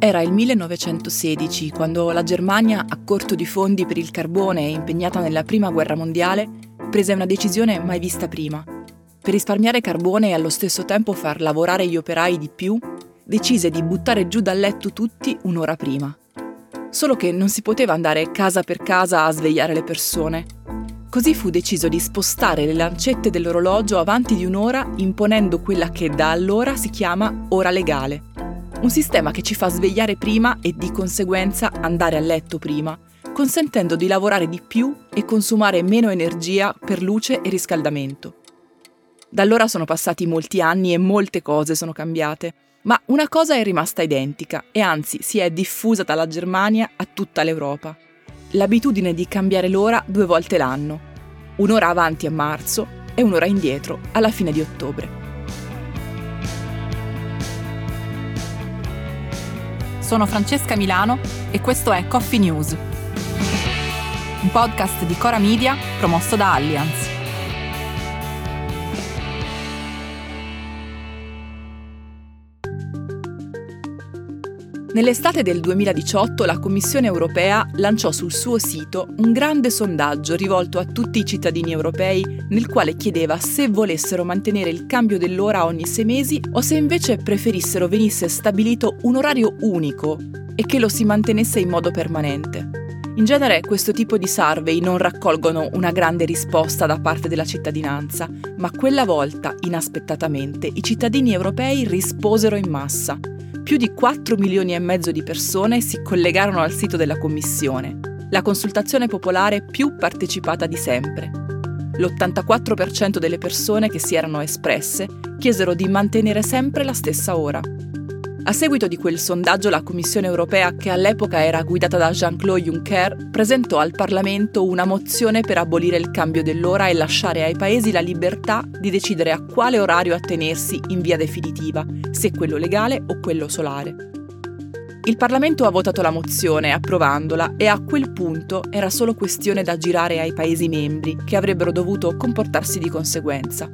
Era il 1916 quando la Germania, a corto di fondi per il carbone e impegnata nella Prima Guerra Mondiale, prese una decisione mai vista prima. Per risparmiare carbone e allo stesso tempo far lavorare gli operai di più, decise di buttare giù dal letto tutti un'ora prima. Solo che non si poteva andare casa per casa a svegliare le persone. Così fu deciso di spostare le lancette dell'orologio avanti di un'ora imponendo quella che da allora si chiama ora legale un sistema che ci fa svegliare prima e di conseguenza andare a letto prima, consentendo di lavorare di più e consumare meno energia per luce e riscaldamento. Da allora sono passati molti anni e molte cose sono cambiate, ma una cosa è rimasta identica e anzi si è diffusa dalla Germania a tutta l'Europa. L'abitudine di cambiare l'ora due volte l'anno, un'ora avanti a marzo e un'ora indietro alla fine di ottobre. Sono Francesca Milano e questo è Coffee News, un podcast di Cora Media promosso da Allianz. Nell'estate del 2018 la Commissione europea lanciò sul suo sito un grande sondaggio rivolto a tutti i cittadini europei nel quale chiedeva se volessero mantenere il cambio dell'ora ogni sei mesi o se invece preferissero venisse stabilito un orario unico e che lo si mantenesse in modo permanente. In genere questo tipo di survey non raccolgono una grande risposta da parte della cittadinanza, ma quella volta, inaspettatamente, i cittadini europei risposero in massa più di 4 milioni e mezzo di persone si collegarono al sito della Commissione, la consultazione popolare più partecipata di sempre. L'84% delle persone che si erano espresse chiesero di mantenere sempre la stessa ora. A seguito di quel sondaggio la Commissione europea, che all'epoca era guidata da Jean-Claude Juncker, presentò al Parlamento una mozione per abolire il cambio dell'ora e lasciare ai paesi la libertà di decidere a quale orario attenersi in via definitiva, se quello legale o quello solare. Il Parlamento ha votato la mozione approvandola e a quel punto era solo questione da girare ai Paesi membri che avrebbero dovuto comportarsi di conseguenza.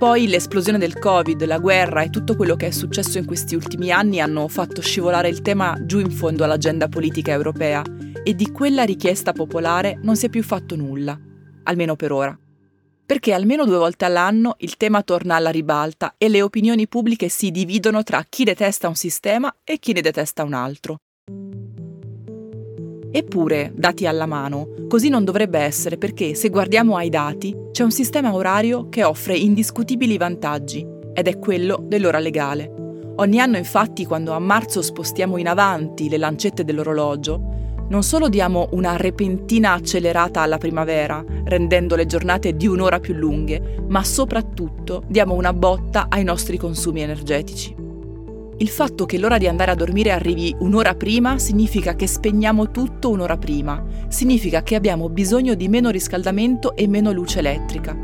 Poi l'esplosione del Covid, la guerra e tutto quello che è successo in questi ultimi anni hanno fatto scivolare il tema giù in fondo all'agenda politica europea e di quella richiesta popolare non si è più fatto nulla, almeno per ora. Perché almeno due volte all'anno il tema torna alla ribalta e le opinioni pubbliche si dividono tra chi detesta un sistema e chi ne detesta un altro. Eppure, dati alla mano, così non dovrebbe essere perché se guardiamo ai dati c'è un sistema orario che offre indiscutibili vantaggi ed è quello dell'ora legale. Ogni anno infatti quando a marzo spostiamo in avanti le lancette dell'orologio, non solo diamo una repentina accelerata alla primavera, rendendo le giornate di un'ora più lunghe, ma soprattutto diamo una botta ai nostri consumi energetici. Il fatto che l'ora di andare a dormire arrivi un'ora prima significa che spegniamo tutto un'ora prima, significa che abbiamo bisogno di meno riscaldamento e meno luce elettrica.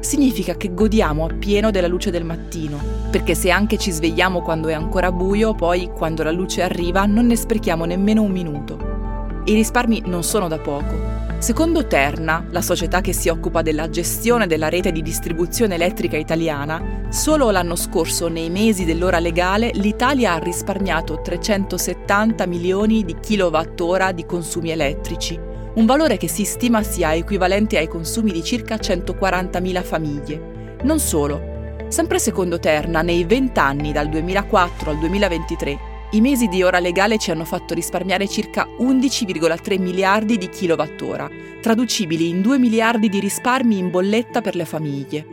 Significa che godiamo appieno della luce del mattino, perché se anche ci svegliamo quando è ancora buio, poi quando la luce arriva non ne sprechiamo nemmeno un minuto. I risparmi non sono da poco, Secondo Terna, la società che si occupa della gestione della rete di distribuzione elettrica italiana, solo l'anno scorso, nei mesi dell'ora legale, l'Italia ha risparmiato 370 milioni di kilowattora di consumi elettrici, un valore che si stima sia equivalente ai consumi di circa 140.000 famiglie. Non solo. Sempre secondo Terna, nei 20 anni dal 2004 al 2023, i mesi di ora legale ci hanno fatto risparmiare circa 11,3 miliardi di kilowattora, traducibili in 2 miliardi di risparmi in bolletta per le famiglie.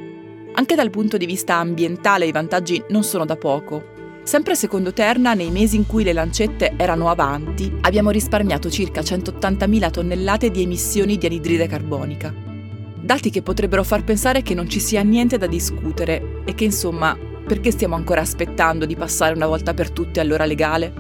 Anche dal punto di vista ambientale i vantaggi non sono da poco. Sempre secondo Terna, nei mesi in cui le lancette erano avanti, abbiamo risparmiato circa 180.000 tonnellate di emissioni di anidride carbonica. Dati che potrebbero far pensare che non ci sia niente da discutere e che insomma perché stiamo ancora aspettando di passare una volta per tutte all'ora legale?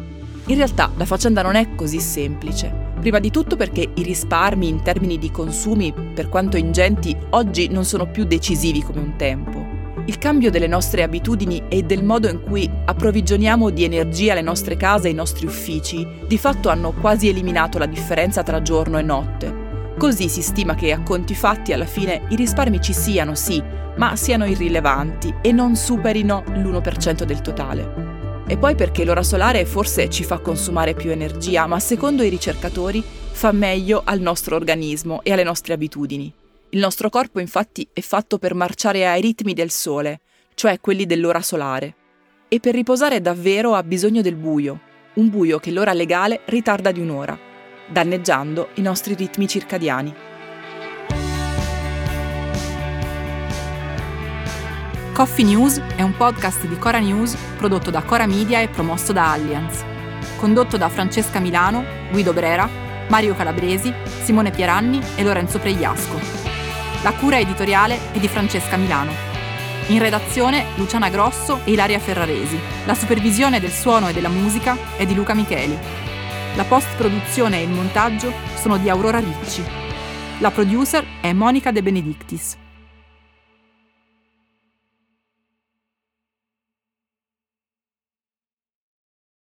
In realtà la faccenda non è così semplice. Prima di tutto perché i risparmi in termini di consumi, per quanto ingenti, oggi non sono più decisivi come un tempo. Il cambio delle nostre abitudini e del modo in cui approvvigioniamo di energia le nostre case e i nostri uffici, di fatto hanno quasi eliminato la differenza tra giorno e notte. Così si stima che a conti fatti alla fine i risparmi ci siano, sì, ma siano irrilevanti e non superino l'1% del totale. E poi perché l'ora solare forse ci fa consumare più energia, ma secondo i ricercatori fa meglio al nostro organismo e alle nostre abitudini. Il nostro corpo infatti è fatto per marciare ai ritmi del sole, cioè quelli dell'ora solare. E per riposare davvero ha bisogno del buio, un buio che l'ora legale ritarda di un'ora, danneggiando i nostri ritmi circadiani. Coffee News è un podcast di Cora News prodotto da Cora Media e promosso da Allianz. Condotto da Francesca Milano, Guido Brera, Mario Calabresi, Simone Pieranni e Lorenzo Pregliasco. La cura editoriale è di Francesca Milano. In redazione Luciana Grosso e Ilaria Ferraresi. La supervisione del suono e della musica è di Luca Micheli. La post-produzione e il montaggio sono di Aurora Ricci. La producer è Monica De Benedictis.